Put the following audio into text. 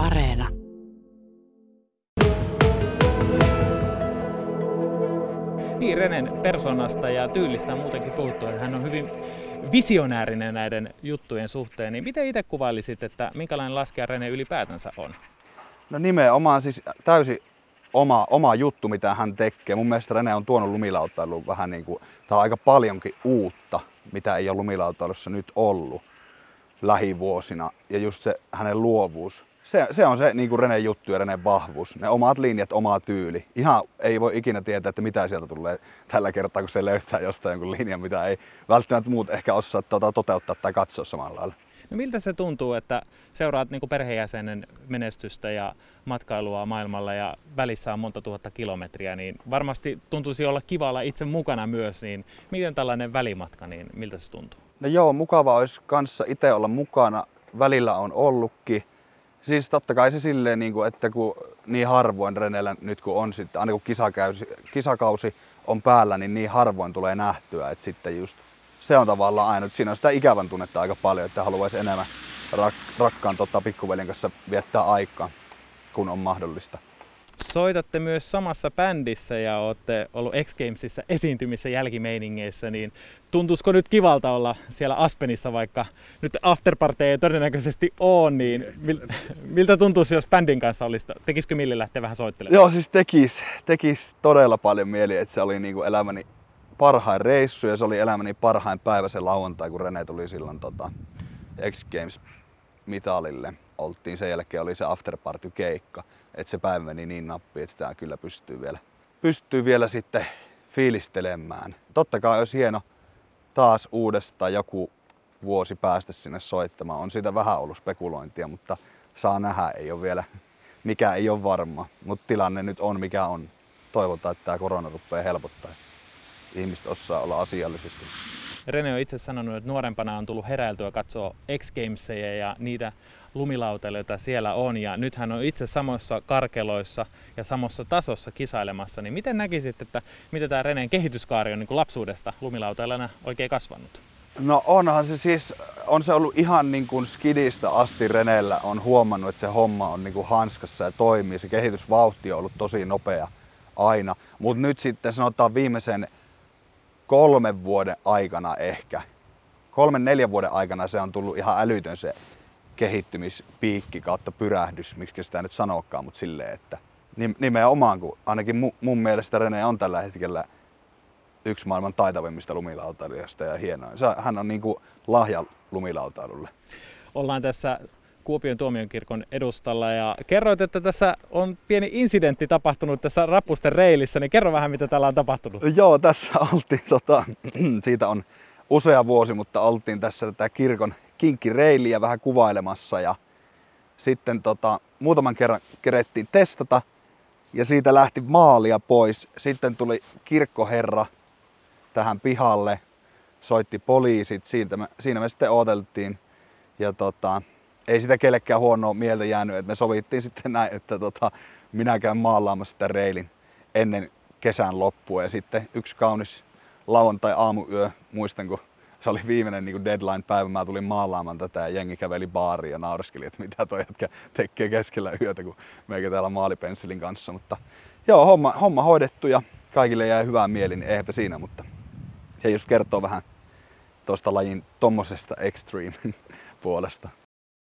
Areena. Niin, Renen persoonasta ja tyylistä on muutenkin puhuttu, että hän on hyvin visionäärinen näiden juttujen suhteen. Niin miten itse kuvailisit, että minkälainen laskija Rene ylipäätänsä on? No nimenomaan siis täysin oma, oma juttu, mitä hän tekee. Mun mielestä Rene on tuonut lumilautailuun vähän niin kuin, tää on aika paljonkin uutta, mitä ei ole lumilautailussa nyt ollut lähivuosina. Ja just se hänen luovuus. Se, se on se niin kuin Renen juttu ja Renen vahvuus. Ne omat linjat, oma tyyli. Ihan ei voi ikinä tietää, että mitä sieltä tulee tällä kertaa, kun se löytää jostain jonkun linjan, mitä ei välttämättä muut ehkä osaa tuota, toteuttaa tai katsoa samalla lailla. No miltä se tuntuu, että seuraat niin kuin perheenjäsenen menestystä ja matkailua maailmalla ja välissä on monta tuhatta kilometriä, niin varmasti tuntuisi olla kivalla itse mukana myös, niin miten tällainen välimatka, niin miltä se tuntuu? No joo, mukava olisi kanssa itse olla mukana. Välillä on ollutkin. Siis totta kai se silleen, niin kuin, että kun niin harvoin Renellä nyt kun on sitten, aina kun kisakausi, kisakausi on päällä, niin niin harvoin tulee nähtyä, että sitten just se on tavallaan aina, että siinä on sitä ikävän tunnetta aika paljon, että haluaisi enemmän rak- rakkaan tota, pikkuveljen kanssa viettää aikaa, kun on mahdollista. Soitatte myös samassa bändissä ja olette ollut X Gamesissa esiintymissä jälkimeiningeissä, niin tuntuisiko nyt kivalta olla siellä Aspenissa, vaikka nyt afterparty ei todennäköisesti ole, niin miltä tuntuisi, jos bändin kanssa olisi, tekisikö Milli lähteä vähän soittelemaan? Joo, siis tekis, tekis todella paljon mieli, että se oli niinku elämäni parhain reissu ja se oli elämäni parhain päivä se lauantai, kun Rene tuli silloin tota, X Games mitalille. Oltiin sen jälkeen oli se afterparty keikka. Että se päivä meni niin nappi, että sitä kyllä pystyy vielä, pystyy vielä sitten fiilistelemään. Totta kai olisi hieno taas uudestaan joku vuosi päästä sinne soittamaan. On siitä vähän ollut spekulointia, mutta saa nähdä, ei ole vielä, mikä ei ole varma. Mutta tilanne nyt on mikä on. Toivotaan, että tämä korona rupeaa helpottaa. Ihmiset osaa olla asiallisesti. Rene on itse sanonut, että nuorempana on tullut heräiltyä katsoa X Gamesia ja niitä lumilautailuja, joita siellä on. Ja nyt hän on itse samoissa karkeloissa ja samassa tasossa kisailemassa. Niin miten näkisit, että miten tämä Reneen kehityskaari on niin kuin lapsuudesta lumilautailijana oikein kasvanut? No onhan se siis, on se ollut ihan niin kuin skidistä asti Renellä on huomannut, että se homma on niin kuin hanskassa ja toimii. Se kehitysvauhti on ollut tosi nopea aina. Mutta nyt sitten sanotaan viimeisen kolmen vuoden aikana ehkä, kolmen neljän vuoden aikana se on tullut ihan älytön se kehittymispiikki kautta pyrähdys, miksi sitä nyt sanokaan, mutta silleen, että nimenomaan, kun ainakin mun mielestä Rene on tällä hetkellä yksi maailman taitavimmista lumilautailijoista ja hienoa. Hän on niin kuin lahja lumilautailulle. Ollaan tässä Kuopion tuomionkirkon edustalla ja kerroit, että tässä on pieni incidentti tapahtunut tässä Rappusten reilissä, niin kerro vähän mitä täällä on tapahtunut. Joo, tässä oltiin, tota, siitä on usea vuosi, mutta oltiin tässä tätä kirkon kinkkireiliä vähän kuvailemassa ja sitten tota, muutaman kerran kerettiin testata ja siitä lähti maalia pois. Sitten tuli kirkkoherra tähän pihalle, soitti poliisit, siitä me, siinä me sitten odoteltiin ja tota, ei sitä kellekään huonoa mieltä jäänyt, että me sovittiin sitten näin, että tota, minä käyn maalaamassa sitä reilin ennen kesän loppua ja sitten yksi kaunis lauantai aamuyö, muistan kun se oli viimeinen niin deadline-päivä, mä tulin maalaamaan tätä ja jengi käveli baariin ja naureskeli, että mitä toi jätkä tekee keskellä yötä, kun meikä täällä maalipensselin kanssa. Mutta joo, homma, homma hoidettu ja kaikille jäi hyvää mieli, niin eipä siinä, mutta se just kertoo vähän tuosta lajin tommosesta extreme puolesta.